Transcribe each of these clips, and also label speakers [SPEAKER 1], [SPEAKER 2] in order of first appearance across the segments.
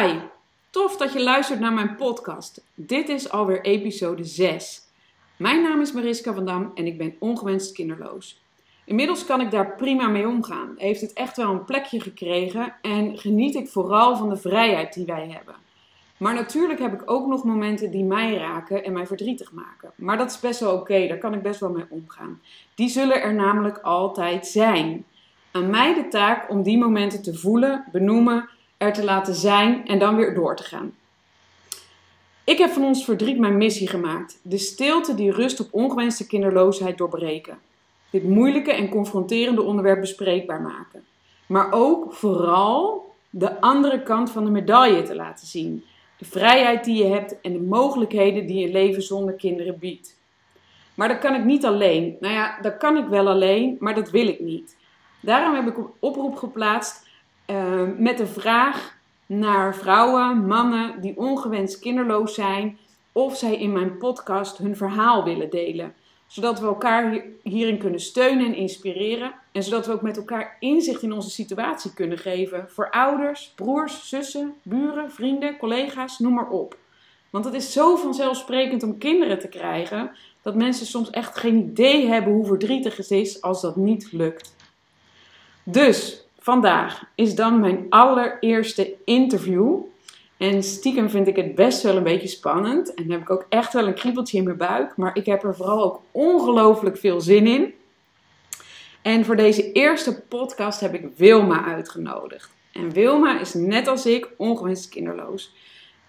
[SPEAKER 1] Hi, tof dat je luistert naar mijn podcast. Dit is alweer episode 6. Mijn naam is Mariska van Dam en ik ben ongewenst kinderloos. Inmiddels kan ik daar prima mee omgaan. Heeft het echt wel een plekje gekregen en geniet ik vooral van de vrijheid die wij hebben. Maar natuurlijk heb ik ook nog momenten die mij raken en mij verdrietig maken. Maar dat is best wel oké, daar kan ik best wel mee omgaan. Die zullen er namelijk altijd zijn. Aan mij de taak om die momenten te voelen, benoemen, er te laten zijn en dan weer door te gaan. Ik heb van ons verdriet mijn missie gemaakt. De stilte die rust op ongewenste kinderloosheid doorbreken. Dit moeilijke en confronterende onderwerp bespreekbaar maken. Maar ook vooral de andere kant van de medaille te laten zien. De vrijheid die je hebt en de mogelijkheden die je leven zonder kinderen biedt. Maar dat kan ik niet alleen. Nou ja, dat kan ik wel alleen, maar dat wil ik niet. Daarom heb ik een oproep geplaatst uh, met de vraag naar vrouwen, mannen die ongewenst kinderloos zijn, of zij in mijn podcast hun verhaal willen delen. Zodat we elkaar hierin kunnen steunen en inspireren. En zodat we ook met elkaar inzicht in onze situatie kunnen geven. Voor ouders, broers, zussen, buren, vrienden, collega's, noem maar op. Want het is zo vanzelfsprekend om kinderen te krijgen dat mensen soms echt geen idee hebben hoe verdrietig het is als dat niet lukt. Dus vandaag is dan mijn allereerste interview. En stiekem vind ik het best wel een beetje spannend. En heb ik ook echt wel een kriebeltje in mijn buik. Maar ik heb er vooral ook ongelooflijk veel zin in. En voor deze eerste podcast heb ik Wilma uitgenodigd. En Wilma is net als ik ongewenst kinderloos.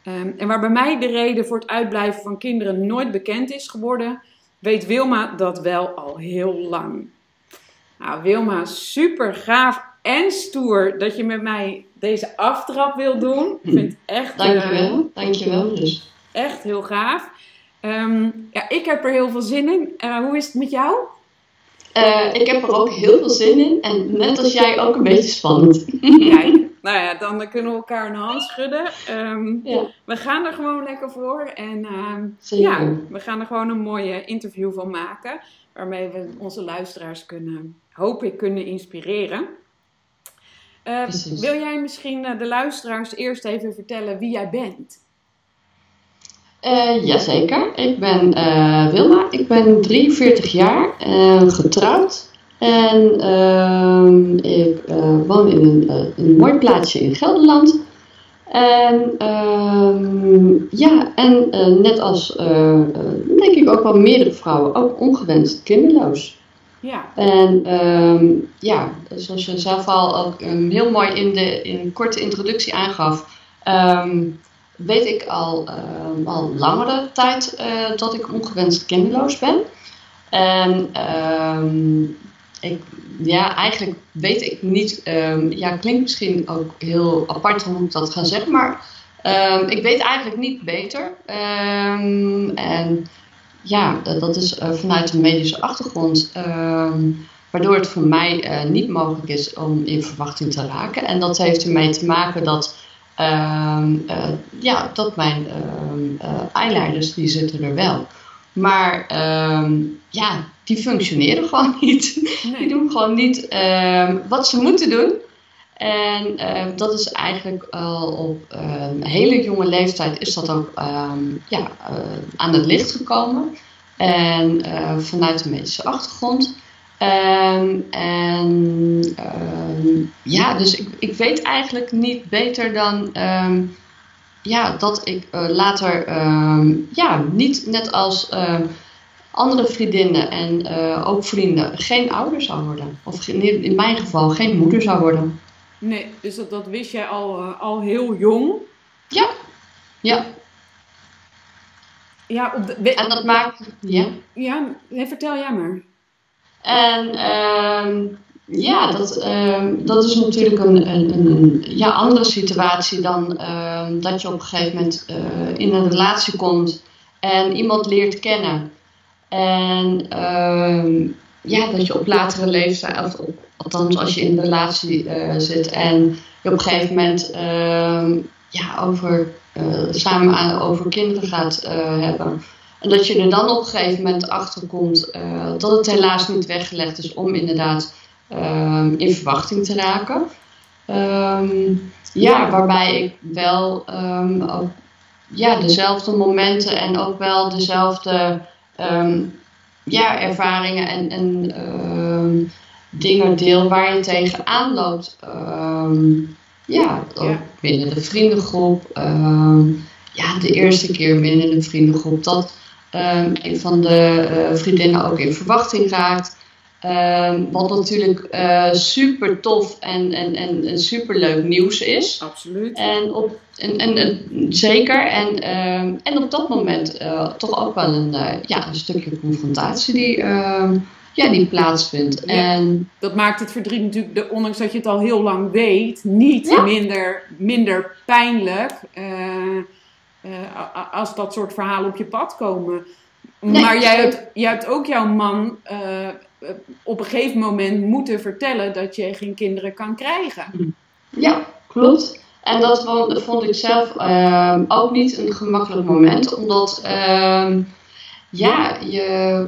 [SPEAKER 1] Um, en waar bij mij de reden voor het uitblijven van kinderen nooit bekend is geworden, weet Wilma dat wel al heel lang. Nou, Wilma, super gaaf en stoer dat je met mij deze aftrap wil doen. Ik vind het echt...
[SPEAKER 2] Dankjewel, uh, dankjewel dus.
[SPEAKER 1] Echt heel gaaf. Um, ja, ik heb er heel veel zin in. Uh, hoe is het met jou?
[SPEAKER 2] Uh, ik heb er ook heel veel zin in. En net als jij ook een beetje spannend.
[SPEAKER 1] Kijk, nou ja, dan kunnen we elkaar een hand schudden. Um, ja. We gaan er gewoon lekker voor. En ja, we gaan er gewoon een mooie interview van maken. Waarmee we onze luisteraars kunnen, hoop ik, kunnen inspireren. Uh, wil jij misschien uh, de luisteraars eerst even vertellen wie jij bent?
[SPEAKER 2] Uh, jazeker, ik ben Wilma, ik ben 43 jaar, getrouwd en ehm, ik woon in een, een, mooi plaatsje in Gelderland. En ehm, ja, en net als denk ik ook wel meerdere vrouwen, ook ongewenst kinderloos.
[SPEAKER 1] Ja.
[SPEAKER 2] En um, ja, zoals je zelf al ook um, heel mooi in, de, in korte introductie aangaf, um, weet ik al, al langere tijd uh, dat ik ongewenst kinderloos ben. En ik, ja, eigenlijk weet ik niet, ja, klinkt misschien ook heel apart hoe ik dat ga zeggen, maar ik weet eigenlijk niet beter. en ja, dat, is uh, vanuit een medische achtergrond, uh, waardoor het voor mij uh, niet mogelijk is om in verwachting te raken. En dat heeft ermee te maken dat, ehm, ja, dat mijn ehm, eileiders, die zitten er wel. Maar ja, die functioneren gewoon niet. Nee. Die doen gewoon niet wat ze moeten doen. En uh, dat is eigenlijk al op uh, een hele jonge leeftijd is dat ook um, ja, uh, aan het licht gekomen. En vanuit de medische achtergrond. En ja, dus ik, ik weet eigenlijk niet beter dan ja, dat ik later ja, niet net als andere vriendinnen en ook vrienden geen ouder zou worden. Of in mijn geval geen moeder zou worden.
[SPEAKER 1] Nee, dus dat, dat wist jij al, uh, al heel jong?
[SPEAKER 2] Ja. Ja.
[SPEAKER 1] Ja, op de,
[SPEAKER 2] en dat maakt... Ja,
[SPEAKER 1] ja nee, vertel jij maar.
[SPEAKER 2] En uh, ja, dat, uh, dat is natuurlijk een, een, een, ja, andere situatie dan ehm, dat je op een gegeven moment uh, in een relatie komt en iemand leert kennen. En ehm, ja, dat je op latere leeftijd, of althans als je in een relatie uh, zit en je op een gegeven moment uh, ja, over, uh, samen aan, over kinderen gaat uh, hebben. En dat je er dan op een gegeven moment achter komt dat het helaas niet weggelegd is om inderdaad ehm, in verwachting te raken. Um, ja, waarbij ik wel ehm, ook, ja, dezelfde momenten en ook wel dezelfde ehm, ja, ervaringen en, en ehm, dingen deel waar je tegenaan loopt. ja, ook binnen de vriendengroep. ja, de eerste keer binnen de vriendengroep dat een van de uh, vriendinnen ook in verwachting raakt. Um, wat natuurlijk uh, super tof en, en, en, en super leuk nieuws is.
[SPEAKER 1] Absoluut.
[SPEAKER 2] En, op, en, en, zeker. En, um, en op dat moment uh, toch ook wel een, uh, ja, een stukje confrontatie die, um, ja, die plaatsvindt. Ja, en,
[SPEAKER 1] dat maakt het verdriet natuurlijk, de, ondanks dat je het al heel lang weet, niet ja. minder, minder pijnlijk als dat soort verhalen op je pad komen. Nee, maar jij hebt, jij hebt ook jouw man op een gegeven moment moeten vertellen dat je geen kinderen kan krijgen.
[SPEAKER 2] Ja, klopt. En dat vond, ik zelf uh, ook niet een gemakkelijk moment, omdat uh, ja, je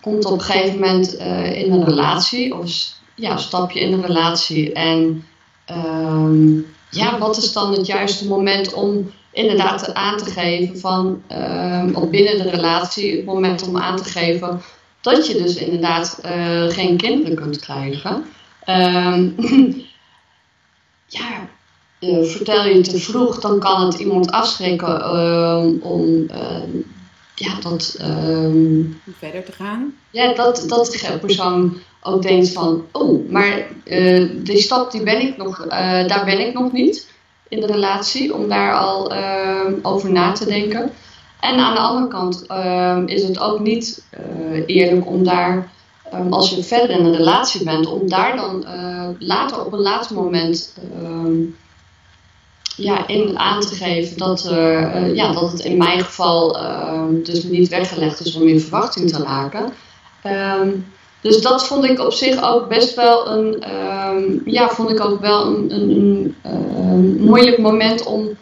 [SPEAKER 2] komt op een gegeven moment uh, in een relatie, of ja, stap je in een relatie en ehm, ja, wat is dan het juiste moment om inderdaad aan te geven van, of binnen de relatie, het moment om aan te geven dat je dus inderdaad uh, geen kinderen kunt krijgen. Um, ja, uh, vertel je te vroeg, dan kan het iemand afschrikken uh, om ja, dat,
[SPEAKER 1] um, verder te gaan.
[SPEAKER 2] Ja, dat, dat de persoon ook denkt van, oh, maar die stap die ben ik nog, daar ben ik nog niet in de relatie, om daar al over na te denken. En aan de andere kant ehm, is het ook niet uh, eerlijk om daar, um, als je verder in een relatie bent, om daar dan uh, later op een later moment um, ja, in aan te geven dat, uh, ja, dat het in mijn geval dus niet weggelegd is om in verwachting te raken. dus dat vond ik op zich ook best wel een, ja, vond ik ook wel een, een, een moeilijk moment om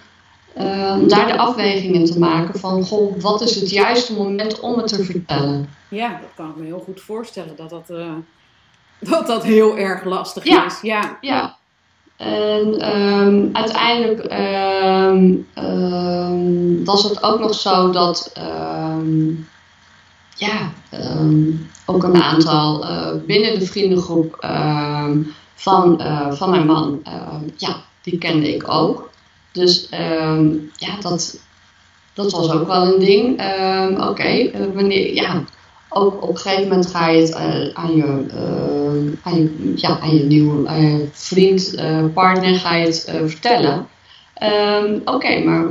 [SPEAKER 2] uh, daar de afwegingen te maken van, goh, wat is het juiste moment om het te vertellen?
[SPEAKER 1] Ja, dat kan ik me heel goed voorstellen, dat dat, uh, dat, dat heel erg lastig is. Ja,
[SPEAKER 2] ja. En um, uiteindelijk um, um, was het ook nog zo dat ja, ook een aantal uh, binnen de vriendengroep van, uh, van mijn man, ja, die kende ik ook. Dus um, ja, dat, dat was ook wel een ding. Um, Oké, uh, wanneer, ja, ook op een gegeven moment ga je het uh, aan, je, uh, aan, je, ja, aan je nieuwe vriend, partner, ga je het vertellen. Oké, maar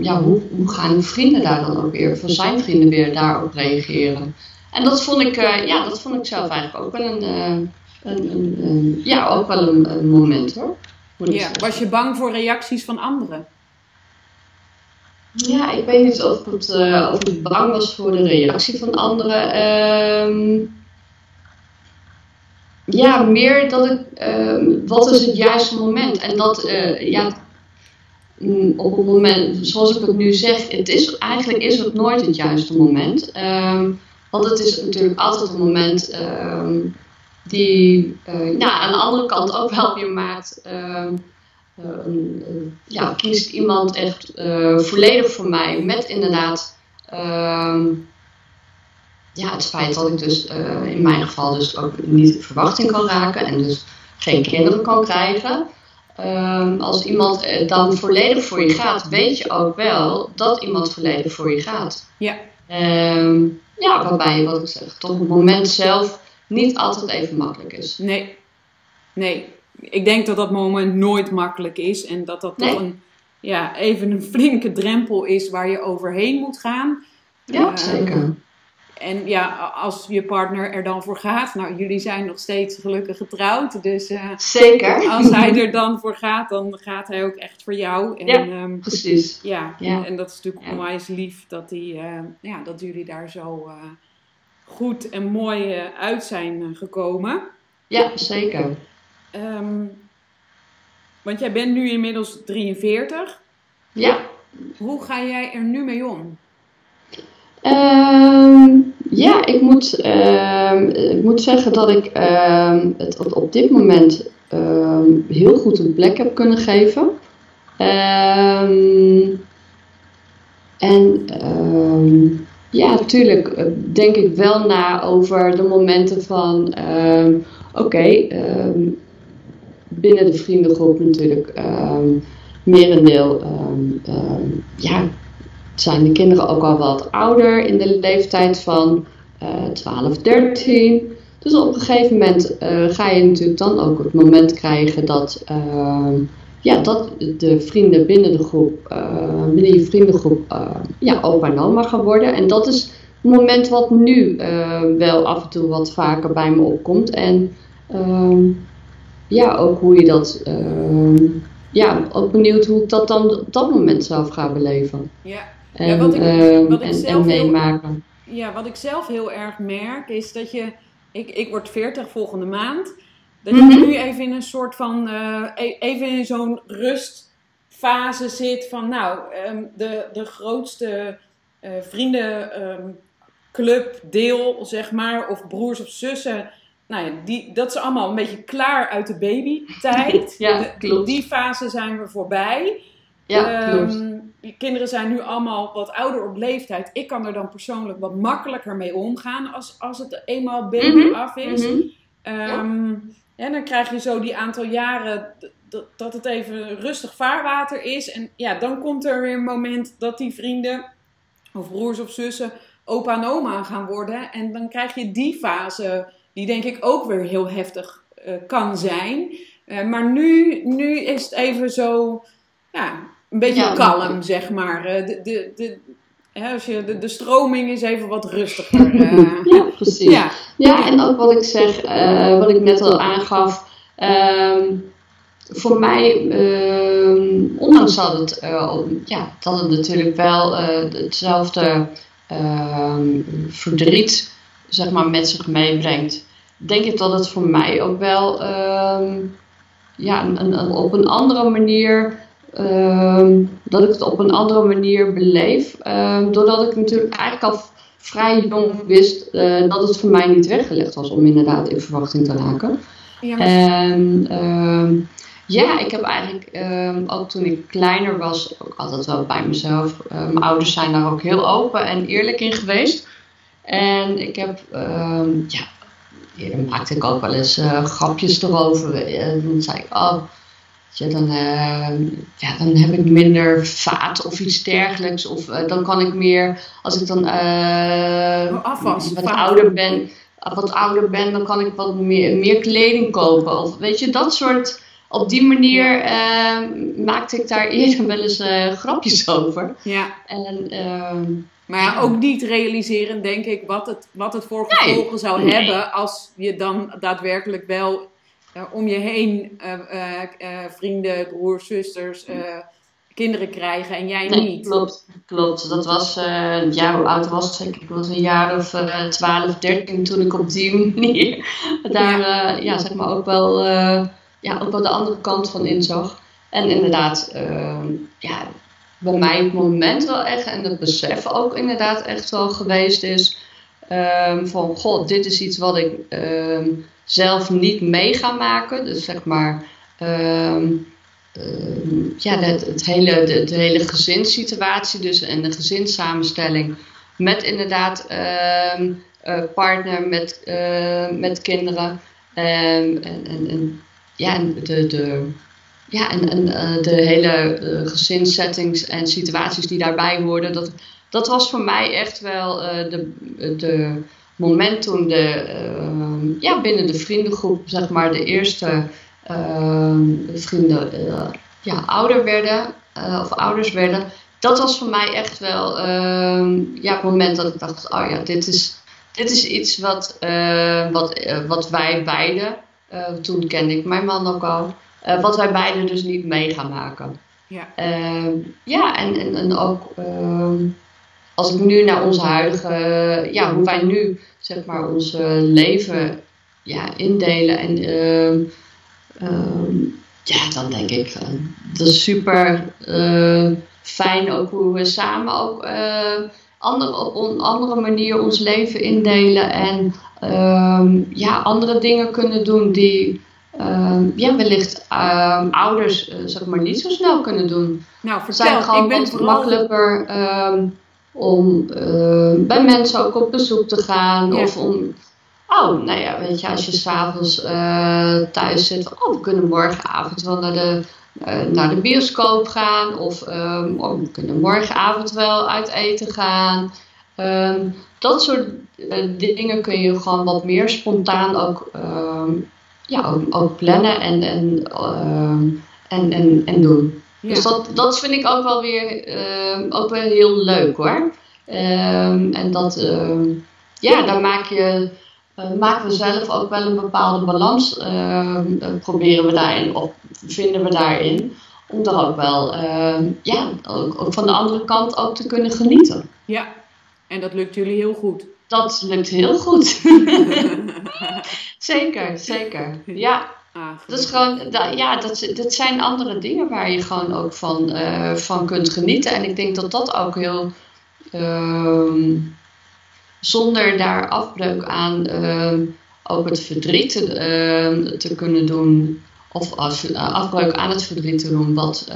[SPEAKER 2] ja, hoe, hoe gaan vrienden daar dan ook weer, van zijn vrienden weer daarop reageren? En dat vond ik, ja, dat vond ik zelf eigenlijk ook wel een, een, een, een ja, ook wel een moment hoor.
[SPEAKER 1] Ja, was je bang voor reacties van anderen?
[SPEAKER 2] Ja, ik weet niet of, het, uh, of ik bang was voor de reactie van anderen. Um, ja, meer dat ik, um, wat is het juiste moment? En dat, uh, ja, mm, op het moment, zoals ik het nu zeg, het is, eigenlijk is het nooit het juiste moment. Um, want het is natuurlijk altijd een moment die uh, ja, aan de andere kant ook wel weer maakt. Uh, uh, ja, kiest iemand echt volledig voor mij met inderdaad ehm, ja, het feit dat ik dus in mijn geval dus ook niet in verwachting kan raken en dus geen kinderen kan krijgen. Um, als iemand dan volledig voor je gaat, weet je ook wel dat iemand volledig voor je gaat.
[SPEAKER 1] Ja.
[SPEAKER 2] Um, ja, waarbij, wat ik zeg, tot het moment zelf niet altijd even makkelijk is.
[SPEAKER 1] Nee, nee. Ik denk dat dat moment nooit makkelijk is en dat dat toch een, ja, even een flinke drempel is waar je overheen moet gaan.
[SPEAKER 2] Ja, uh, zeker.
[SPEAKER 1] En ja, als je partner er dan voor gaat, nou jullie zijn nog steeds gelukkig getrouwd, dus uh,
[SPEAKER 2] zeker.
[SPEAKER 1] als hij er dan voor gaat, dan gaat hij ook echt voor jou. En,
[SPEAKER 2] ja, um, precies.
[SPEAKER 1] Ja, ja, En, dat is natuurlijk ja. onwijs lief dat, die, uh, ja, dat jullie daar zo goed en mooi eh, uit zijn eh, gekomen.
[SPEAKER 2] Ja, zeker.
[SPEAKER 1] Um, want jij bent nu inmiddels 43.
[SPEAKER 2] Ja.
[SPEAKER 1] Hoe ga jij er nu mee om?
[SPEAKER 2] Ehm, ja, ik moet, ehm, ik moet zeggen dat ik ehm, het op, op dit moment heel goed een plek heb kunnen geven. en ja, natuurlijk eh, denk ik wel na over de momenten van, oké, binnen de vriendengroep natuurlijk merendeel ja, zijn de kinderen ook al wat ouder in de leeftijd van uh, 12, 13. Dus op een gegeven moment uh, ga je natuurlijk dan ook het moment krijgen dat, ja, dat de vrienden binnen de groep, uh, binnen je vriendengroep, ja, opa en oma gaan worden. En dat is het moment wat nu wel af en toe wat vaker bij me opkomt. En ehm, ja, ook hoe je dat, ehm, ja, ook benieuwd hoe ik dat dan op dat moment zelf ga beleven.
[SPEAKER 1] Ja, en, ja, wat ik, ehm, wat ik zelf meemaken. ja, wat ik zelf heel erg merk is dat je, ik, ik word 40 volgende maand, dat je mhm. nu even in een soort van, uh, even in zo'n rustfase zit van, nou, um, de, de grootste uh, vriendenclub, um, deel, zeg maar, of broers of zussen, nou ja, die, dat is allemaal een beetje klaar uit de babytijd. ja, klopt. Die fase zijn we voorbij. Ja, um, kinderen zijn nu allemaal wat ouder op leeftijd. Ik kan er dan persoonlijk wat makkelijker mee omgaan als, als het eenmaal baby mhm, af is. Mm -hmm. En dan krijg je zo die aantal jaren dat het even rustig vaarwater is. En ja, dan komt er weer een moment dat die vrienden, of broers of zussen, opa en oma gaan worden. En dan krijg je die fase, die denk ik ook weer heel heftig uh, kan zijn. Uh, maar nu, nu is het even zo, ja, een beetje kalm, zeg maar. Eh, de, de, de, hè, als je, de, de stroming is even wat rustiger.
[SPEAKER 2] Uh, ja, precies. Ja. ja, en ook wat ik zeg, uh, wat ik net al aangaf. Um, voor mij, um, ondanks dat het, uh, ja, dat het natuurlijk wel hetzelfde ehm, verdriet zeg maar, met zich meebrengt, denk ik dat het voor mij ook wel ja, een, een, op een andere manier Ehm, dat ik het op een andere manier beleef. Ehm, doordat ik natuurlijk eigenlijk al vrij jong wist uh, dat het voor mij niet weggelegd was om inderdaad in verwachting te raken. Ja. En ehm, ja, ik heb eigenlijk ook toen ik kleiner was, ook altijd wel bij mezelf. Uh, mijn ouders zijn daar ook heel open en eerlijk in geweest. En ik heb, ja, eerder maakte ik ook wel eens uh, grapjes erover. En dan zei ik, oh, ja, dan, uh, ja, dan heb ik minder vaat of iets dergelijks. Of uh, dan kan ik meer, als ik dan uh, afwas, wat ouder ben, wat ouder ben, dan kan ik wat meer, meer kleding kopen. Of weet je, dat soort. Op die manier maakte ik daar eerder wel eens grapjes over.
[SPEAKER 1] Ja. En, ehm, maar ja, ook niet realiseren, denk ik, wat het, wat het voor gevolgen zou hebben als je dan daadwerkelijk wel om je heen uh, vrienden, broers, zusters, kinderen krijgen en jij niet.
[SPEAKER 2] Klopt, klopt. Dat was, ja, hoe oud was ik? Ik was een jaar of 12, 13 toen ik op die manier daar, ja. ja, zeg maar ook wel, ja, ook wel de andere kant van inzag. En inderdaad, ja, bij mij het moment wel echt en het besef ook inderdaad echt wel geweest is um, van, god, dit is iets wat ik um, zelf niet mee gaan maken. Dus zeg maar, um, ja, het, het, hele, de, hele gezinssituatie dus en de gezinssamenstelling met inderdaad uh, partner, met, uh, met kinderen. en, en, en, ja, de, de, ja, en, uh, de hele gezinssettings en situaties die daarbij hoorden, dat, dat was voor mij echt wel de, de moment toen de, uh, ja, binnen de vriendengroep, zeg maar, de eerste uh, vrienden ja, ouder werden, of ouders werden. Dat was voor mij echt wel ja, het moment dat ik dacht, oh ja, dit is, dit is iets wat, wat, wat wij beiden, toen kende ik mijn man ook al, wat wij beiden dus niet mee gaan maken. Ja, ja en, en, en ook als ik nu naar onze huidige, ja, hoe wij nu zeg maar ons leven ja, indelen en uh, uh, ja, dan denk ik uh, dat is super uh, fijn ook hoe we samen ook andere, op een andere manier ons leven indelen en ehm, ja, andere dingen kunnen doen die ja, wellicht ouders uh, zeg maar niet zo snel kunnen doen.
[SPEAKER 1] Nou, vertel,
[SPEAKER 2] zijn gewoon
[SPEAKER 1] ik ben
[SPEAKER 2] wat
[SPEAKER 1] vooral-
[SPEAKER 2] makkelijker om uh, bij mensen ook op bezoek te gaan
[SPEAKER 1] Ja.
[SPEAKER 2] of om Oh, nou ja, weet je, als je s'avonds uh, thuis zit, oh, we kunnen morgenavond wel naar de, uh, naar de bioscoop gaan. Of um, oh, we kunnen morgenavond wel uit eten gaan. Um, dat soort dingen kun je gewoon wat meer spontaan ook, um, ja, ook, ook, plannen en, en, en, en, en doen.
[SPEAKER 1] Ja.
[SPEAKER 2] Dus dat, dat vind ik ook wel weer, ook wel heel leuk hoor. en dat, ja, dan maak je uh, maken we zelf ook wel een bepaalde balans, uh, proberen we daarin, of vinden we daarin, om er ook wel, ja, ook, ook, van de andere kant ook te kunnen genieten.
[SPEAKER 1] Ja, en dat lukt jullie heel goed.
[SPEAKER 2] Dat lukt heel goed. zeker, zeker. Ja.
[SPEAKER 1] Ah,
[SPEAKER 2] dat is gewoon, ja, dat, dat zijn andere dingen waar je gewoon ook van, uh, van kunt genieten. En ik denk dat dat ook heel, uh, zonder daar afbreuk aan uh, ook het verdriet te, uh, te kunnen doen. Of af, afbreuk aan het verdriet te doen. Wat,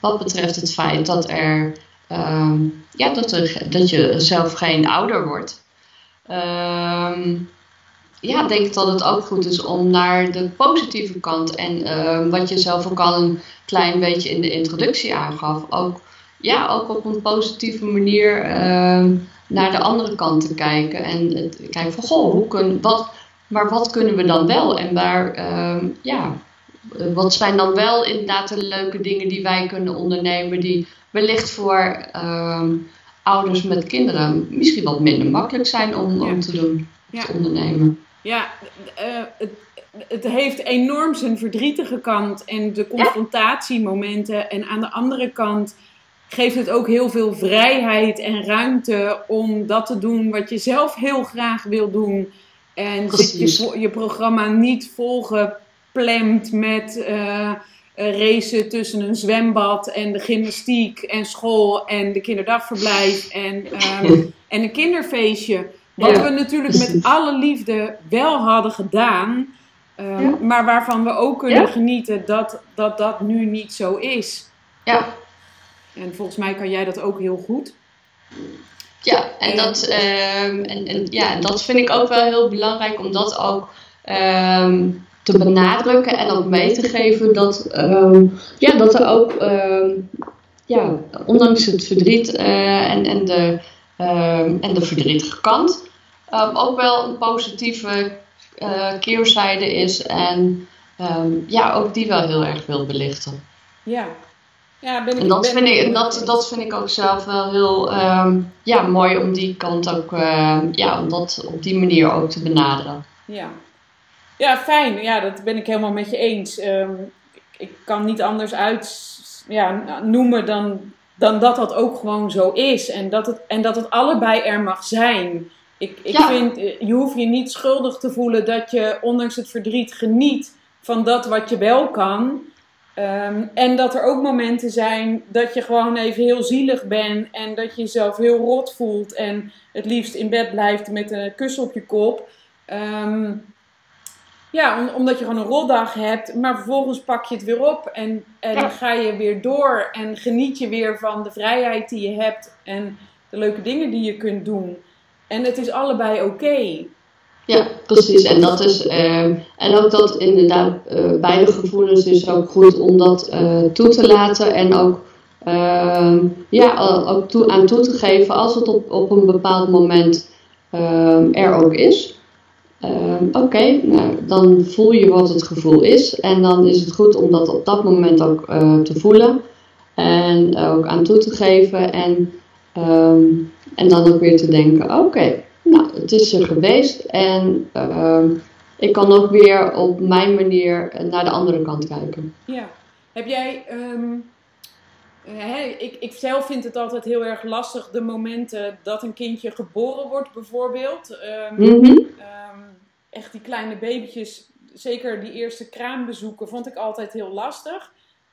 [SPEAKER 2] wat betreft het feit dat, er, ehm, ja, dat, dat je zelf geen ouder wordt. Ehm, ja, denk dat het ook goed is om naar de positieve kant. En ehm, wat je zelf ook al een klein beetje in de introductie aangaf. Ook, ja, ook op een positieve manier naar de andere kant te kijken. En het, kijken van, goh, hoe kun, wat, maar wat kunnen we dan wel? En waar, uh, ja, wat zijn dan wel inderdaad de leuke dingen die wij kunnen ondernemen, die wellicht voor ouders met kinderen misschien wat minder makkelijk zijn om,
[SPEAKER 1] Ja.
[SPEAKER 2] om te doen,
[SPEAKER 1] Ja.
[SPEAKER 2] te ondernemen.
[SPEAKER 1] Ja, eh, het, het heeft enorm zijn verdrietige kant en de confrontatiemomenten. En aan de andere kant geeft het ook heel veel vrijheid en ruimte om dat te doen wat je zelf heel graag wil doen. En zit je, je programma niet volgepland met eh, eh, racen tussen een zwembad en de gymnastiek en school en de kinderdagverblijf en, ehm, en een kinderfeestje. Wat
[SPEAKER 2] Ja,
[SPEAKER 1] we natuurlijk met alle liefde wel hadden gedaan. ehm,
[SPEAKER 2] Ja.
[SPEAKER 1] Maar waarvan we ook kunnen
[SPEAKER 2] Ja.
[SPEAKER 1] genieten dat, dat dat nu niet zo is.
[SPEAKER 2] Ja,
[SPEAKER 1] En volgens mij kan jij dat ook heel goed.
[SPEAKER 2] Ja, en dat, ehm, en, en, ja, dat vind ik ook wel heel belangrijk om dat ook ehm, te benadrukken en ook mee te geven dat, ehm, ja, dat er ook, ehm, ja, ondanks het verdriet eh, en, en, de, ehm, en de verdrietige kant, ehm, ook wel een positieve eh, keerzijde is en ehm, ja, ook die wel heel erg wil belichten.
[SPEAKER 1] Ja. Ja, ben ik,
[SPEAKER 2] En dat
[SPEAKER 1] ben
[SPEAKER 2] vind,
[SPEAKER 1] ik
[SPEAKER 2] ik, dat, dat vind ik ook zelf wel heel ehm, ja, mooi om die kant ook, ja, om dat op die manier ook te benaderen.
[SPEAKER 1] Ja. ja, fijn. Ja, dat ben ik helemaal met je eens. Ik, ik kan niet anders uit ja, noemen dan, dan dat dat ook gewoon zo is. En dat het, en dat het allebei er mag zijn. Ik, ik
[SPEAKER 2] Ja.
[SPEAKER 1] vind, eh, je hoeft je niet schuldig te voelen dat je ondanks het verdriet geniet van dat wat je wel kan. Ehm, en dat er ook momenten zijn dat je gewoon even heel zielig bent en dat je jezelf heel rot voelt en het liefst in bed blijft met een kus op je kop. Ehm, ja, om- omdat je gewoon een rotdag hebt, maar vervolgens pak je het weer op en, en
[SPEAKER 2] Ja.
[SPEAKER 1] ga je weer door en geniet je weer van de vrijheid die je hebt en de leuke dingen die je kunt doen. En het is allebei oké.
[SPEAKER 2] Ja, precies. En dat is, ehm, en ook dat inderdaad, eh, beide gevoelens is ook goed om dat eh, toe te laten en ook, ehm, ja, ook toe, aan toe te geven als het op, op een bepaald moment ehm, er ook is. Ehm, Oké, nou, dan voel je wat het gevoel is en dan is het goed om dat op dat moment ook eh, te voelen en ook aan toe te geven en, ehm, en dan ook weer te denken, oké, nou, het is er geweest en ehm, ik kan ook weer op mijn manier naar de andere kant kijken.
[SPEAKER 1] Ja. Heb jij. ehm, hè, ik, ik zelf vind het altijd heel erg lastig, de momenten dat een kindje geboren wordt, bijvoorbeeld. Ehm,
[SPEAKER 2] Mhm.
[SPEAKER 1] echt die kleine babytjes, zeker die eerste kraambezoeken, vond ik altijd heel lastig.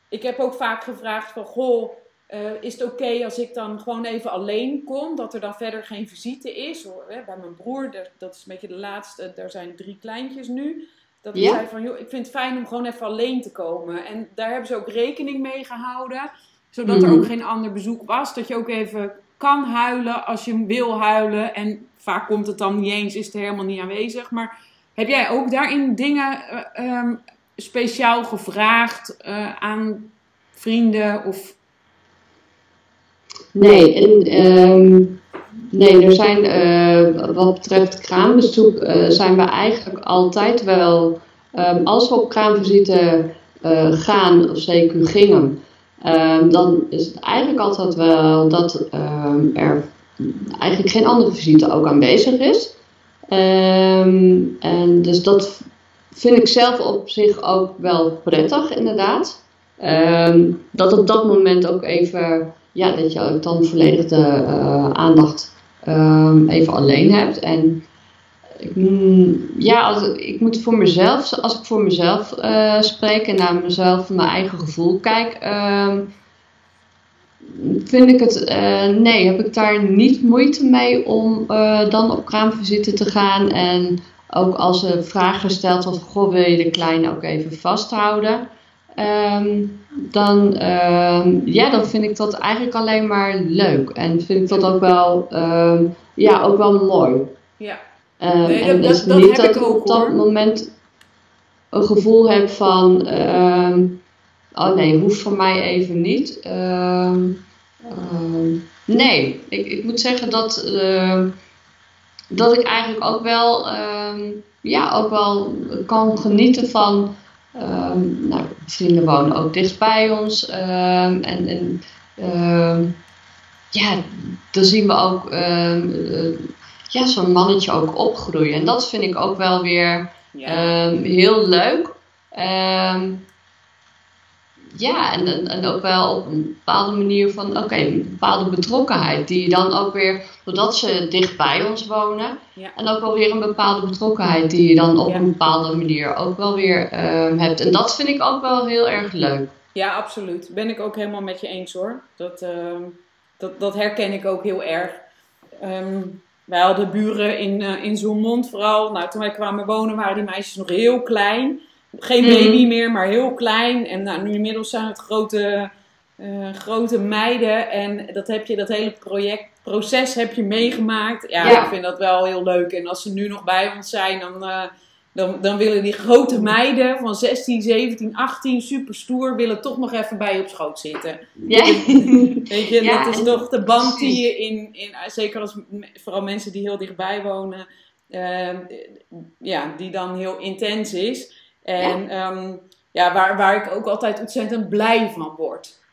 [SPEAKER 1] Ik heb ook vaak gevraagd van, goh, eh, is het oké als ik dan gewoon even alleen kom, dat er dan verder geen visite is? Hoor, hè, bij mijn broer, dat, dat is een beetje de laatste, daar zijn drie kleintjes nu. Dat
[SPEAKER 2] Ja.
[SPEAKER 1] zei van, joh, ik vind het fijn om gewoon even alleen te komen. En daar hebben ze ook rekening mee gehouden, zodat er
[SPEAKER 2] Mhm.
[SPEAKER 1] ook geen ander bezoek was. Dat je ook even kan huilen als je wil huilen. En vaak komt het dan niet eens, is het helemaal niet aanwezig. Maar heb jij ook daarin dingen eh, ehm, speciaal gevraagd eh, aan vrienden of...
[SPEAKER 2] Nee, ehm, nee, er zijn eh, wat betreft kraambezoek eh, zijn we eigenlijk altijd wel, ehm, als we op kraamvisite eh, gaan, of CQ gingen, ehm, dan is het eigenlijk altijd wel dat er eigenlijk geen andere visite ook aanwezig is. En dus dat vind ik zelf op zich ook wel prettig, inderdaad. Dat op dat moment ook even ja, dat je dan volledig de eh, aandacht ehm, even alleen hebt. En ja, als, ik moet voor mezelf, als ik voor mezelf eh, spreek en naar mezelf, mijn eigen gevoel kijk, ehm, vind ik het, eh, nee, heb ik daar niet moeite mee om dan op kraamvisite te gaan. En ook als er vragen gesteld wordt, goh, wil je de kleine ook even vasthouden? Ehm, dan, ehm, ja, dan vind ik dat eigenlijk alleen maar leuk. En vind ik dat ook wel, ehm, ja, ook wel mooi.
[SPEAKER 1] Ja, Nee,
[SPEAKER 2] en
[SPEAKER 1] dat-
[SPEAKER 2] dus
[SPEAKER 1] dat-
[SPEAKER 2] niet
[SPEAKER 1] heb
[SPEAKER 2] dat
[SPEAKER 1] ik ook,
[SPEAKER 2] op dat
[SPEAKER 1] hoor.
[SPEAKER 2] moment een gevoel heb van, oh nee, hoeft voor mij even niet. Nee, ik, ik moet zeggen dat, dat ik eigenlijk ook wel, ja, ook wel kan genieten van. Ehm, nou, vrienden wonen ook dicht bij ons. ehm, en en ehm, ja, dan zien we ook eh, ja, zo'n mannetje ook opgroeien. En dat vind ik ook wel weer
[SPEAKER 1] ja.
[SPEAKER 2] heel leuk. Ja, en, en, ook wel op een bepaalde manier van, oké, een bepaalde betrokkenheid. Die je dan ook weer, doordat ze dicht bij ons wonen.
[SPEAKER 1] Ja.
[SPEAKER 2] En ook wel weer een bepaalde betrokkenheid die je dan op
[SPEAKER 1] Ja.
[SPEAKER 2] een bepaalde manier ook wel weer ehm, hebt. En dat vind ik ook wel heel erg leuk.
[SPEAKER 1] Ja, absoluut. Ben ik ook helemaal met je eens hoor. Dat, ehm, dat, dat herken ik ook heel erg. Ehm, wij hadden buren in, eh in Zoelmond vooral. Nou, toen wij kwamen wonen waren die meisjes nog heel klein. Geen
[SPEAKER 2] Mhm.
[SPEAKER 1] baby meer, maar heel klein. En nou, nu inmiddels zijn het grote, eh, grote meiden. En dat, heb je, dat hele project, proces heb je meegemaakt. Ja,
[SPEAKER 2] Ja.
[SPEAKER 1] ik vind dat wel heel leuk. En als ze nu nog bij ons zijn, dan... eh, dan, dan willen die grote meiden van 16, 17, 18, super stoer, willen toch nog even bij je op schoot zitten.
[SPEAKER 2] Ja,
[SPEAKER 1] Weet je,
[SPEAKER 2] Ja,
[SPEAKER 1] dat is toch de band die je in, in zeker als vooral mensen die heel dichtbij wonen, eh, ja, die dan heel intens is. En ja, ja waar, waar ik ook altijd ontzettend blij van word.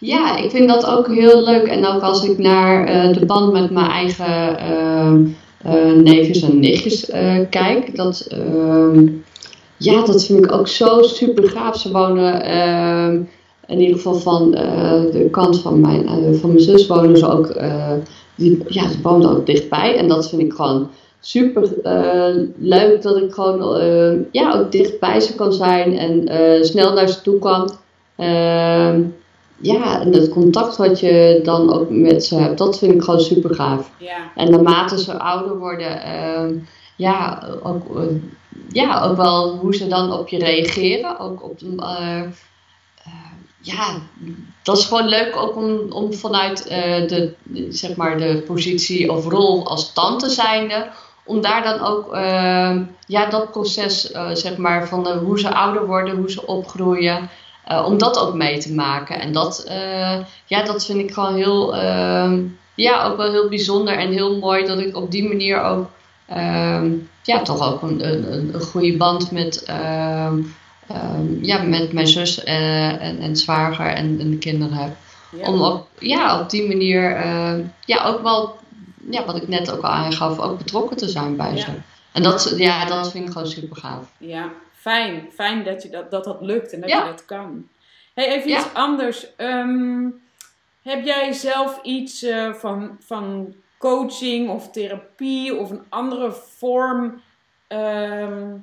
[SPEAKER 2] Ja, ik vind dat ook heel leuk. En ook als ik naar eh, de band met mijn eigen ehm neefjes en nichtjes eh, kijk. Dat, ehm, ja, dat vind ik ook zo super gaaf. Ze wonen ehm, in ieder geval van de kant van mijn, van mijn zus wonen ze ook. die, ja, ze wonen ook dichtbij. En dat vind ik gewoon super eh, leuk dat ik gewoon eh, ja, ook dichtbij ze kan zijn en eh, snel naar ze toe kan. Ehm, ja, en het contact wat je dan ook met ze hebt, dat vind ik gewoon super gaaf.
[SPEAKER 1] Ja,
[SPEAKER 2] En naarmate ze ouder worden, ehm, ja, ook, ja, ook wel hoe ze dan op je reageren. Ook op, ja, dat is gewoon leuk ook om, om vanuit de, zeg maar de positie of rol als tante zijnde, om daar dan ook ehm, ja, dat proces eh, zeg maar, van hoe ze ouder worden, hoe ze opgroeien, eh, om dat ook mee te maken. En dat, eh, ja, dat vind ik gewoon heel, ehm, ja, ook wel heel bijzonder en heel mooi dat ik op die manier ook ehm, ja, toch ook een, een, een goede band met, ja, met mijn zus en, en zwager en, en de kinderen heb.
[SPEAKER 1] ja.
[SPEAKER 2] Om op, ja, op die manier ja, ook wel, ja, wat ik net ook al aangaf, ook betrokken te zijn bij ze. En dat, ja, dat vind ik gewoon super gaaf.
[SPEAKER 1] ja. Fijn, fijn dat je dat, dat, dat lukt en dat je dat kan. Hey, even iets anders. Ehm, heb jij zelf iets eh, van, van coaching of therapie of een andere vorm ehm,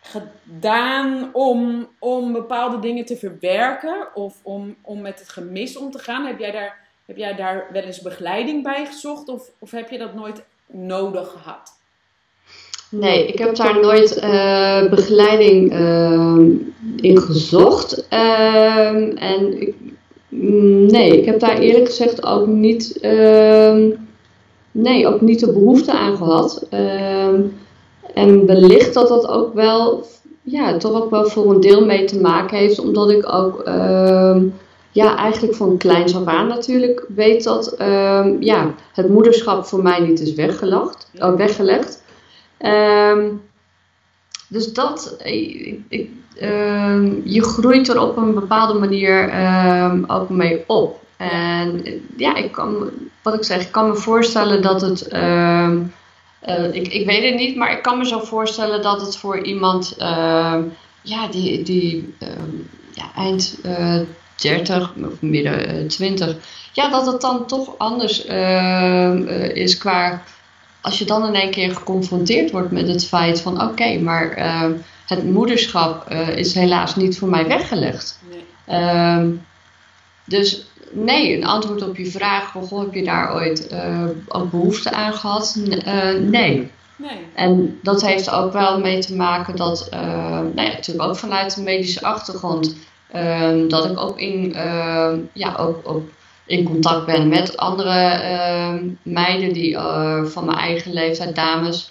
[SPEAKER 1] gedaan om, om bepaalde dingen te verwerken of om, om met het gemis om te gaan? Heb jij daar, heb jij daar wel eens begeleiding bij gezocht of, of heb je dat nooit nodig gehad?
[SPEAKER 2] Nee, ik heb daar nooit uh, begeleiding uh, in gezocht. Uh, en ik, nee, ik heb daar eerlijk gezegd ook niet, ehm, nee, ook niet de behoefte aan gehad. Ehm, en wellicht dat dat ook wel, ja, toch ook wel voor een deel mee te maken heeft, omdat ik ook, ja, eigenlijk van kleins af aan natuurlijk weet dat, ja, het moederschap voor mij niet is weggelegd. Uh, weggelegd. Um, dus dat, ik, ik, um, je groeit er op een bepaalde manier ook mee op. En ja, ik kan, wat ik zeg, ik kan me voorstellen dat het, uh, ik, ik weet het niet, maar ik kan me zo voorstellen dat het voor iemand, ja, die, die ja, eind uh, 30 of midden uh, 20, ja, dat het dan toch anders is qua als je dan in één keer geconfronteerd wordt met het feit van oké, maar ehm, het moederschap uh, is helaas niet voor mij weggelegd. Nee. Uh, dus nee, een antwoord op je vraag, goh, heb je daar ooit ook behoefte aan gehad? Nee. nee. En dat heeft ook wel mee te maken dat, nou ja, natuurlijk ook vanuit de medische achtergrond, ehm, dat ik ook in, ja, ook, ook in contact ben met andere uh, meiden die, uh, van mijn eigen leeftijd, dames.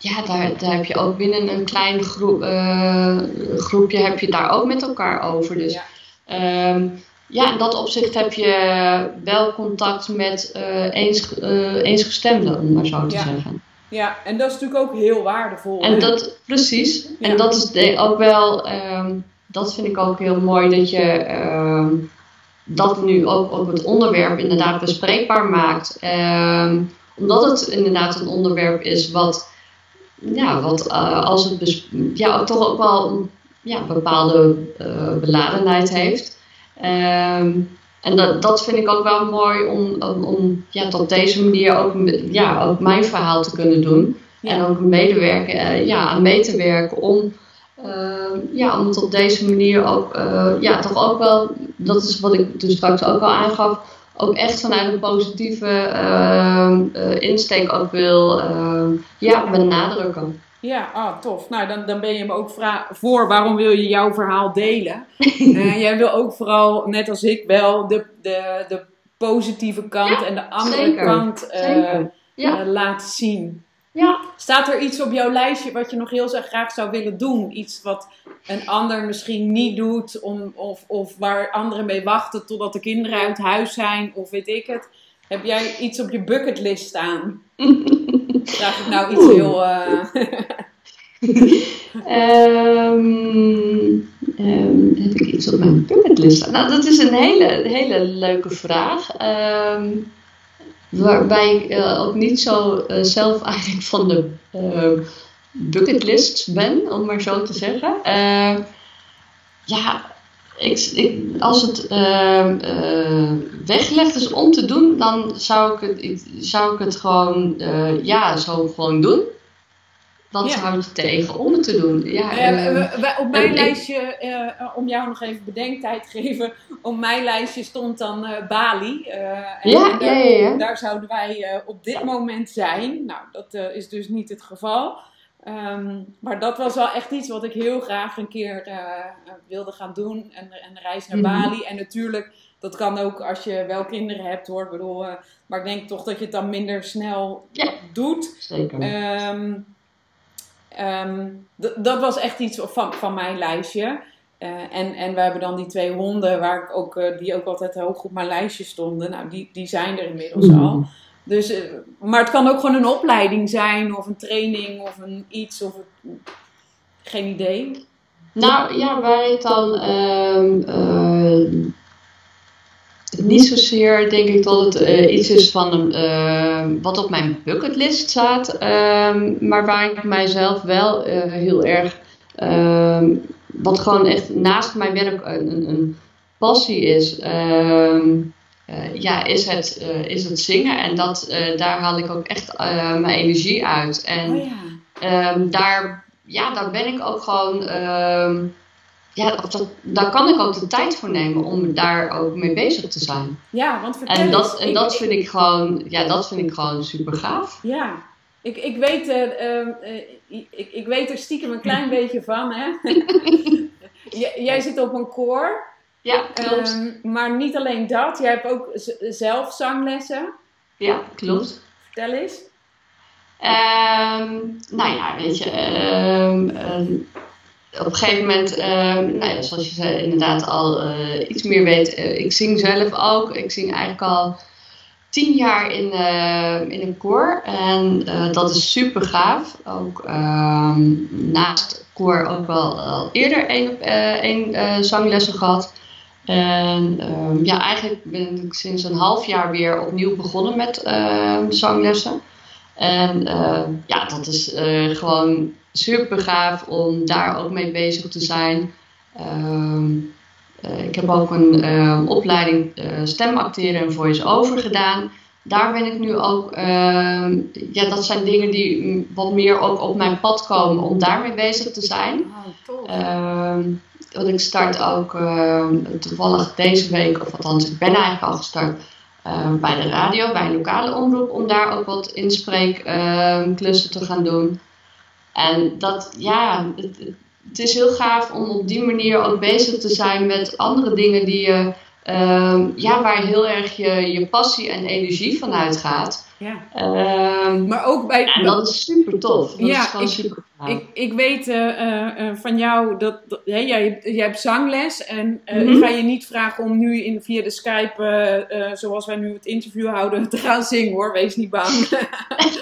[SPEAKER 2] Ja, daar, daar heb je ook binnen een klein groep, uh, groepje heb je daar ook met elkaar over. Dus ja. Ehm, ja, in dat opzicht heb je wel contact met uh, eens, eensgestemden, om maar zo te
[SPEAKER 1] ja.
[SPEAKER 2] zeggen.
[SPEAKER 1] Ja, en dat is natuurlijk ook heel waardevol.
[SPEAKER 2] En dat, precies. Ja. En dat is de, ook wel... Um, dat vind ik ook heel mooi dat je uh, dat nu ook op het onderwerp inderdaad bespreekbaar maakt. Uh, omdat het inderdaad een onderwerp is wat, ja, wat uh, als het ja, toch ook wel ja, een bepaalde uh, beladenheid heeft. Ehm, en dat, dat vind ik ook wel mooi om, om, om ja, op deze manier ook, ja, ook mijn verhaal te kunnen doen. Ja. En ook medewerken, uh, ja, aan mee te werken om uh, ja, om het op deze manier ook, uh, ja, toch ook wel, dat is wat ik dus straks ook al aangaf, ook echt vanuit een positieve uh, insteek ook wil ja, benadrukken.
[SPEAKER 1] Ja, ah, tof. Nou, dan, dan ben je me ook voor waarom wil je jouw verhaal delen. jij wil ook vooral, net als ik wel, de, de, de positieve kant ja, en de andere
[SPEAKER 2] zeker,
[SPEAKER 1] kant
[SPEAKER 2] zeker. Ja.
[SPEAKER 1] laten zien.
[SPEAKER 2] Ja.
[SPEAKER 1] Staat er iets op jouw lijstje wat je nog heel graag zou willen doen? Iets wat een ander misschien niet doet, om, of, of waar anderen mee wachten totdat de kinderen uit huis zijn, of weet ik het. Heb jij iets op je bucketlist staan? Vraag ik nou iets heel. Uh...
[SPEAKER 2] um, um, heb ik iets op mijn bucketlist staan? Nou, dat is een hele, hele leuke vraag. Um, Waarbij ik uh, ook niet zo uh, zelf eigenlijk van de uh, bucketlists ben, om maar zo te zeggen. ja, ik, ik, als het weggelegd is om te doen, dan zou ik het, ik, zou ik het gewoon, ja, zo gewoon doen. Wat ja. houdt tegen om het te doen? Ja,
[SPEAKER 1] uh, op mijn lijstje, uh, om jou nog even bedenktijd te geven, op mijn lijstje stond dan uh, Bali.
[SPEAKER 2] en ja,
[SPEAKER 1] daar,
[SPEAKER 2] ja, ja,
[SPEAKER 1] daar zouden wij op dit moment zijn. Nou, dat is dus niet het geval. Um, maar dat was wel echt iets wat ik heel graag een keer wilde gaan doen. En, een reis naar
[SPEAKER 2] Mhm.
[SPEAKER 1] Bali. En natuurlijk, dat kan ook als je wel kinderen hebt hoor. Ik bedoel, maar ik denk toch dat je het dan minder snel
[SPEAKER 2] Ja.
[SPEAKER 1] doet.
[SPEAKER 2] Zeker.
[SPEAKER 1] Ehm, ehm, dat was echt iets van, van mijn lijstje. Eh, en, en we hebben dan die twee honden, waar ik ook, eh, die ook altijd hoog op mijn lijstje stonden. Nou, die, die zijn er inmiddels
[SPEAKER 2] Mhm.
[SPEAKER 1] al. Dus, eh, maar het kan ook gewoon een opleiding zijn, of een training, of een iets, of een- geen idee.
[SPEAKER 2] Nou ja, ik dan ehm, eh, niet zozeer denk ik dat het eh, iets is van een, eh, wat op mijn bucketlist staat, ehm, maar waar ik mijzelf wel heel erg, ehm, wat gewoon echt naast mijn werk een, een, passie is. ehm, eh, ja, is het, eh, is het zingen en dat, eh, daar haal ik ook echt eh, mijn energie uit. En
[SPEAKER 1] Oh ja.
[SPEAKER 2] ehm, daar, ja, daar ben ik ook gewoon. ehm, ja, dat, daar kan ik ook de tijd voor nemen om daar ook mee bezig te zijn.
[SPEAKER 1] Ja, want vertel
[SPEAKER 2] En dat, en dat vind ik gewoon, ja, dat vind ik gewoon super gaaf.
[SPEAKER 1] Ja, ik, ik, weet, eh, eh, eh, ik, ik weet er stiekem een klein beetje van. Hè? Jij zit op een koor,
[SPEAKER 2] Ja, klopt.
[SPEAKER 1] ehm, maar niet alleen dat. Jij hebt ook zelf zanglessen.
[SPEAKER 2] ja, klopt.
[SPEAKER 1] Vertel eens.
[SPEAKER 2] Ehm, nou ja, weet je, ehm, op een gegeven moment, nou ja, zoals je zei, inderdaad al eh, iets meer weet. eh, ik zing zelf ook. Ik zing eigenlijk al tien jaar in, eh, in een koor. En dat is super gaaf. Ook naast koor ook wel al eerder één één zanglessen gehad. En ehm, ja, eigenlijk ben ik sinds een half jaar weer opnieuw begonnen met ehm, zanglessen. En eh, ja, dat is eh, gewoon super gaaf om daar ook mee bezig te zijn. Ehm, eh, ik heb ook een opleiding eh stemacteren en voice-over gedaan. Daar ben ik nu ook, ehm, ja, dat zijn dingen die wat meer ook op mijn pad komen om daarmee bezig te zijn.
[SPEAKER 1] Oh.
[SPEAKER 2] Ehm, want ik start ook ehm, toevallig deze week, of althans, ik ben eigenlijk al gestart ehm, bij de radio, bij een lokale omroep, om daar ook wat inspreekklussen te gaan doen. En dat, ja, het, het is heel gaaf om op die manier ook bezig te zijn met andere dingen die je, ehm, ja, waar heel erg je, je passie en energie van uitgaat.
[SPEAKER 1] ja.
[SPEAKER 2] Ehm,
[SPEAKER 1] Maar ook bij.
[SPEAKER 2] en dat is super tof. Dat
[SPEAKER 1] Ja,
[SPEAKER 2] is gewoon
[SPEAKER 1] ik-
[SPEAKER 2] super
[SPEAKER 1] Ik, ik weet eh, eh, eh, van jou dat, dat hè, jij, jij hebt zangles en eh,
[SPEAKER 2] Mhm.
[SPEAKER 1] ik ga je niet vragen om nu in, via de Skype, zoals wij nu het interview houden, te gaan zingen hoor, wees niet bang.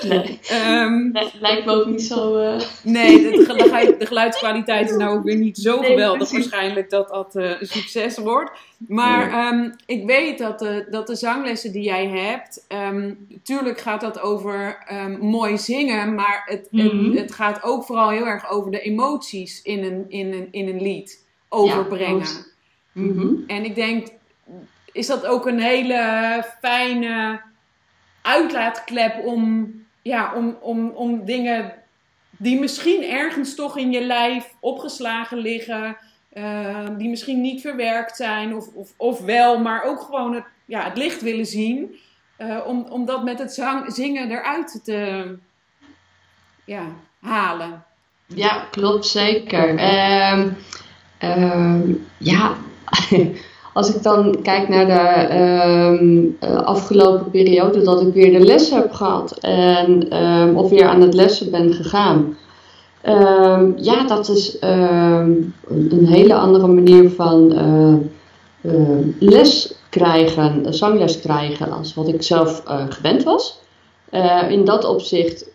[SPEAKER 2] nee,
[SPEAKER 1] Ehm,
[SPEAKER 2] lijkt me ook niet zo.
[SPEAKER 1] nee, de, de, geluid- de geluidskwaliteit is nou ook weer niet zo
[SPEAKER 2] Nee,
[SPEAKER 1] geweldig
[SPEAKER 2] precies.
[SPEAKER 1] waarschijnlijk dat dat een succes wordt. Maar ehm, ik weet dat de, dat de zanglessen die jij hebt, ehm tuurlijk gaat dat over ehm, mooi zingen, maar het,
[SPEAKER 2] Mhm.
[SPEAKER 1] het, het gaat ook vooral heel erg over de emoties in een, in een, in een lied overbrengen.
[SPEAKER 2] klopt. mhm.
[SPEAKER 1] en ik denk, is dat ook een hele fijne uitlaatklep om, ja, om, om, om dingen die misschien ergens toch in je lijf opgeslagen liggen, eh, die misschien niet verwerkt zijn, of, of, of wel, maar ook gewoon het, ja, het licht willen zien, eh, om, om dat met het zang, zingen eruit te ja, halen.
[SPEAKER 2] Ja, klopt zeker. Ehm, ehm, ja, als ik dan kijk naar de ehm, eh, afgelopen periode dat ik weer de les heb gehad en of weer aan het lessen ben gegaan. Ja, dat is een hele andere manier van eh, les krijgen, zangles krijgen, als wat ik zelf eh, gewend was. In dat opzicht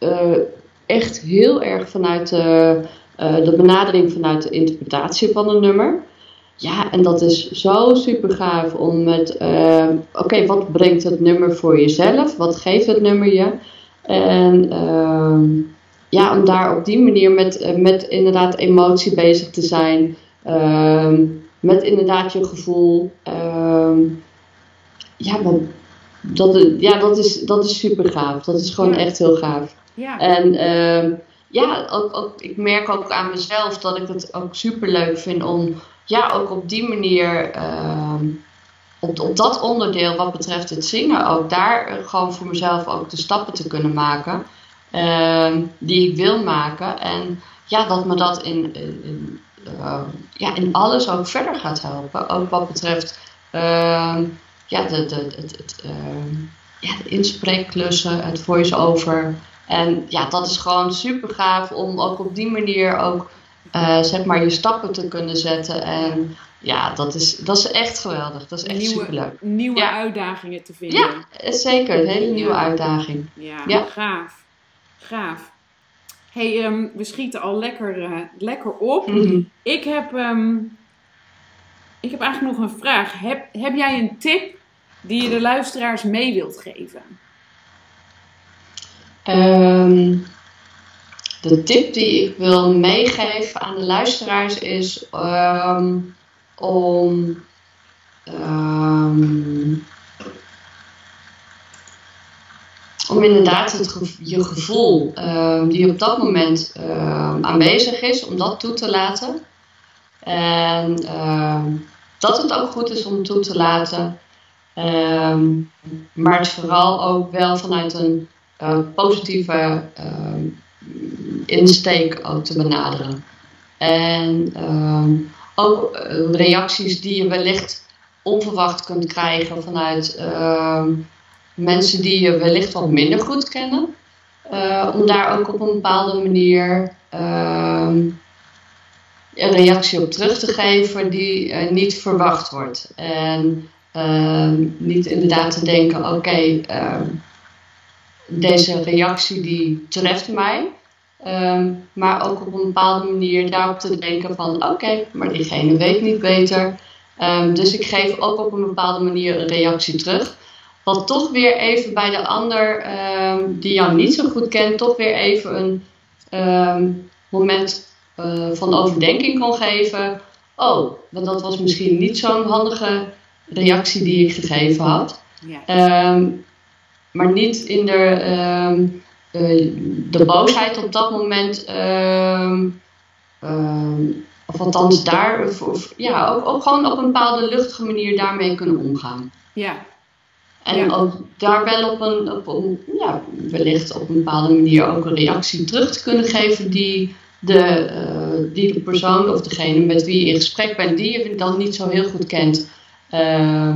[SPEAKER 2] echt heel erg vanuit de, eh, de benadering vanuit de interpretatie van een nummer. Ja, en dat is zo super gaaf om met, eh, oké, wat brengt het nummer voor jezelf? Wat geeft het nummer je? En ehm, ja, om daar op die manier met, eh, met inderdaad emotie bezig te zijn. Ehm, met inderdaad je gevoel. Ehm, ja, dat, dat, ja dat, is, dat is super gaaf. Dat is gewoon
[SPEAKER 1] Ja.
[SPEAKER 2] echt heel gaaf.
[SPEAKER 1] Ja,
[SPEAKER 2] En ehm, ja, ook, ook, ik merk ook aan mezelf dat ik het ook super leuk vind om ja, ook op die manier, ehm, op, op dat onderdeel wat betreft het zingen, ook daar gewoon voor mezelf ook de stappen te kunnen maken ehm, die ik wil maken. En ja, dat me dat in, eh, ja, in alles ook verder gaat helpen. Ook wat betreft ja, de, de, het, het, ehm, ja, de inspreekklussen, het voice-over. En ja, dat is gewoon super gaaf om ook op die manier ook eh, zeg maar je stappen te kunnen zetten. En ja, dat is, dat is echt geweldig. Dat is echt
[SPEAKER 1] nieuwe,
[SPEAKER 2] superleuk.
[SPEAKER 1] nieuwe
[SPEAKER 2] Ja.
[SPEAKER 1] uitdagingen te vinden.
[SPEAKER 2] Ja, eh, zeker. Een hele nieuwe
[SPEAKER 1] Ja.
[SPEAKER 2] uitdaging.
[SPEAKER 1] Ja,
[SPEAKER 2] Ja.
[SPEAKER 1] gaaf. Gaaf. hey, ehm, we schieten al lekker, eh, lekker op.
[SPEAKER 2] Mhm.
[SPEAKER 1] Ik heb, ehm, ik heb eigenlijk nog een vraag. Heb, heb jij een tip die je de luisteraars mee wilt geven?
[SPEAKER 2] Ehm, de tip die ik wil meegeven aan de luisteraars is ehm, om ehm, om inderdaad het je gevoel die op dat moment aanwezig is, om dat toe te laten. En dat het ook goed is om toe te laten. Ehm, maar het vooral ook wel vanuit een uh, positieve insteek ook te benaderen. En ook reacties die je wellicht onverwacht kunt krijgen vanuit mensen die je wellicht wat minder goed kennen. Uh, om daar ook op een bepaalde manier een reactie op terug te geven die niet verwacht wordt. En ehm, niet inderdaad te denken, oké, ehm, deze reactie die treft mij. Um, maar ook op een bepaalde manier daarop te denken van, oké, maar diegene weet niet beter. dus ik geef ook op een bepaalde manier een reactie terug. Wat toch weer even bij de ander um, die jou niet zo goed kent, toch weer even een moment uh, van overdenking kon geven. Oh, want dat was misschien niet zo'n handige reactie die ik gegeven had. Ja. Um, maar niet in de, uh, de boosheid op dat moment. of althans daar, of, of, ja, ook, ook gewoon op een bepaalde luchtige manier daarmee kunnen omgaan.
[SPEAKER 1] Ja,
[SPEAKER 2] en ook daar wel op een, op een, ja, wellicht op een bepaalde manier ook een reactie terug te kunnen geven die de, uh, die de persoon of degene met wie je in gesprek bent, die je dan niet zo heel goed kent, uh,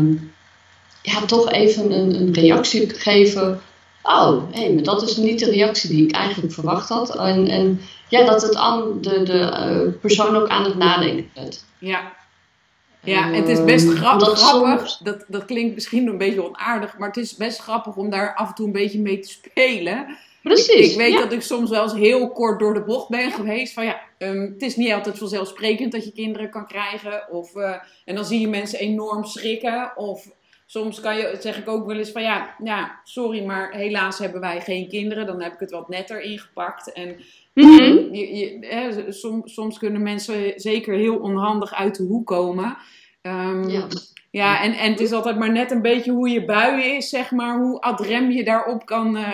[SPEAKER 2] ja, toch even een, een reactie geven. Oh, hé, hey, maar dat is niet de reactie die ik eigenlijk verwacht had. En, en ja, dat het aan de, de uh, persoon ook aan het nadenken zet.
[SPEAKER 1] Ja, ja, het is best ehm, grappig. Dat, dat klinkt misschien een beetje onaardig, maar het is best grappig om daar af en toe een beetje mee te spelen.
[SPEAKER 2] Precies.
[SPEAKER 1] Ik, weet dat ik soms wel eens heel kort door de bocht ben geweest. Van ja, um, het is niet altijd vanzelfsprekend dat je kinderen kan krijgen. Of, uh, en dan zie je mensen enorm schrikken. Of soms kan je, zeg ik ook wel eens van ja, ja, sorry, maar helaas hebben wij geen kinderen. Dan heb ik het wat netter ingepakt. En mm -hmm. je, je, hè, som, soms kunnen mensen zeker heel onhandig uit de hoek komen. Um, ja. Ja, en, en het is altijd maar net een beetje hoe je bui is, zeg maar, hoe adrem je daarop kan, uh,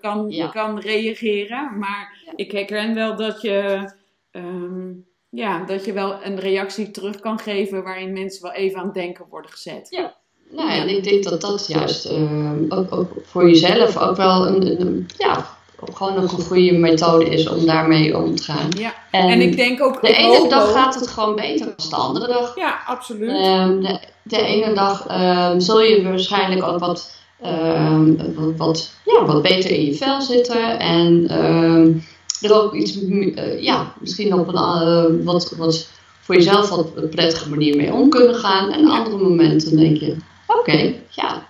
[SPEAKER 1] kan, ja. kan reageren. Maar ja. ik herken wel dat je, um, ja, dat je wel een reactie terug kan geven waarin mensen wel even aan het denken worden gezet.
[SPEAKER 2] Ja, nou ja, en ik denk dat dat juist uh, ook, ook, voor jezelf ook wel een, een ja, gewoon nog een goede methode is om daarmee om te gaan.
[SPEAKER 1] Ja. En, en ik denk ook...
[SPEAKER 2] De ene dag gaat het gewoon beter dan de andere dag.
[SPEAKER 1] Ja, absoluut.
[SPEAKER 2] Um, de, de, ene dag um, zul je waarschijnlijk ook wat, um, wat, wat, ja, wat beter in je vel zitten. En er ook iets, uh, ja, misschien op een uh, wat, wat voor jezelf wat prettige manier mee om kunnen gaan. En andere momenten denk je, oké, okay, ja...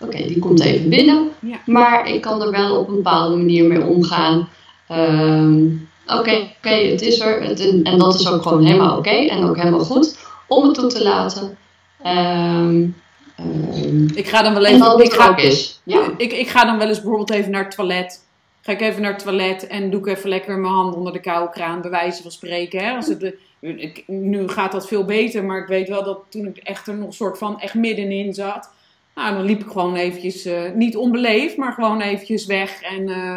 [SPEAKER 2] Oké, die komt even binnen, ja. maar ik kan er wel op een bepaalde manier mee omgaan. Um, oké, okay, okay, het is er. Het, en dat is ook gewoon helemaal oké en ook helemaal goed om het toe te laten. Um,
[SPEAKER 1] um, ik ga dan wel even. ik, ga, is. Ja. Ik, ik ga dan wel eens bijvoorbeeld even naar het toilet. Ga ik even naar het toilet en doe ik even lekker mijn hand onder de koude kraan, bij wijze van spreken. Hè? Als het, ik, nu gaat dat veel beter, maar ik weet wel dat toen ik echt er nog soort van echt middenin zat nou, dan liep ik gewoon eventjes, uh, niet onbeleefd, maar gewoon eventjes weg en uh,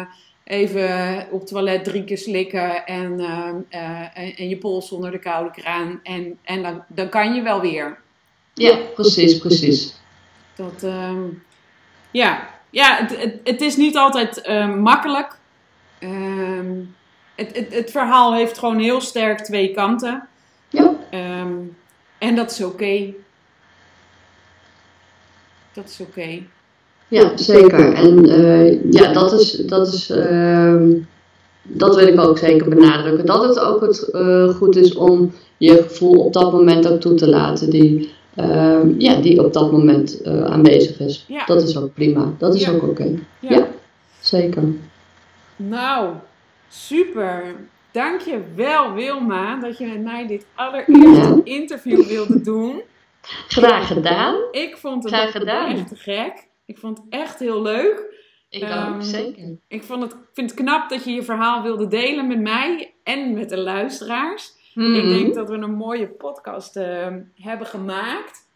[SPEAKER 1] even op het toilet drie keer slikken en, uh, en, en, je pols onder de koude kraan. En, en dan, dan kan je wel weer.
[SPEAKER 2] Ja, precies, precies.
[SPEAKER 1] Dat, ehm, ja, ja het, het, het, is niet altijd makkelijk. Ehm, het, het, het verhaal heeft gewoon heel sterk twee kanten.
[SPEAKER 2] Ja.
[SPEAKER 1] Um, en dat is oké. Okay dat is oké.
[SPEAKER 2] Ja, zeker. En uh, ja, dat is, dat is uh, dat wil ik ook zeker benadrukken. Dat het ook het, uh, goed is om je gevoel op dat moment ook toe te laten die, ehm, ja, die op dat moment eh, aanwezig is. Ja. Dat is ook prima. Dat is ja. ook oké. Ja. ja. zeker.
[SPEAKER 1] Nou, super. Dank je wel Wilma dat je met mij dit allereerste interview wilde doen.
[SPEAKER 2] Graag gedaan.
[SPEAKER 1] Ik vond het Graag gedaan. echt te gek. Ik vond het echt heel leuk.
[SPEAKER 2] Ik um, ook, ehm, zeker.
[SPEAKER 1] Ik vond het, vind het knap dat je je verhaal wilde delen met mij en met de luisteraars. Mm -hmm. Ik denk dat we een mooie podcast uh, hebben gemaakt.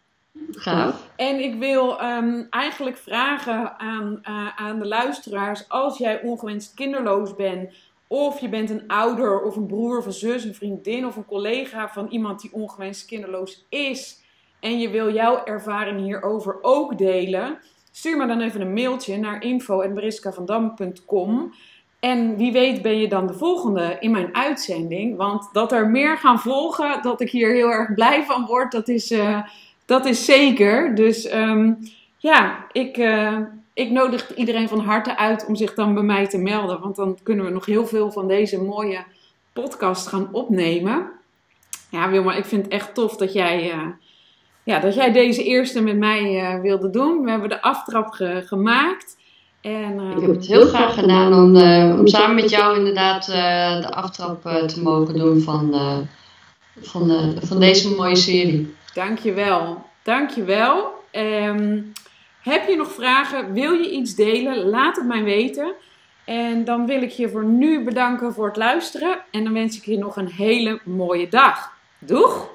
[SPEAKER 2] Gaaf.
[SPEAKER 1] En ik wil ehm, eigenlijk vragen aan, eh, aan de luisteraars: als jij ongewenst kinderloos bent, of je bent een ouder of een broer of een zus, een vriendin of een collega van iemand die ongewenst kinderloos is, en je wil jouw ervaring hierover ook delen, stuur me dan even een mailtje naar info.mariskavandam.com. En wie weet ben je dan de volgende in mijn uitzending. Want dat er meer gaan volgen, dat ik hier heel erg blij van word, dat is, eh, dat is zeker. Dus ehm, ja, ik, uh, ik nodig iedereen van harte uit om zich dan bij mij te melden. Want dan kunnen we nog heel veel van deze mooie podcast gaan opnemen. Ja, Wilma, ik vind het echt tof dat jij, uh, ja, dat jij deze eerste met mij wilde doen. We hebben de aftrap ge gemaakt.
[SPEAKER 2] En, uh, ik heb het heel graag gedaan om, uh, om samen met jou inderdaad uh, de aftrap te mogen doen van, van, van deze mooie serie.
[SPEAKER 1] Dankjewel, dankjewel. Um, heb je nog vragen? Wil je iets delen? Laat het mij weten. En dan wil ik je voor nu bedanken voor het luisteren. En dan wens ik je nog een hele mooie dag. Doeg!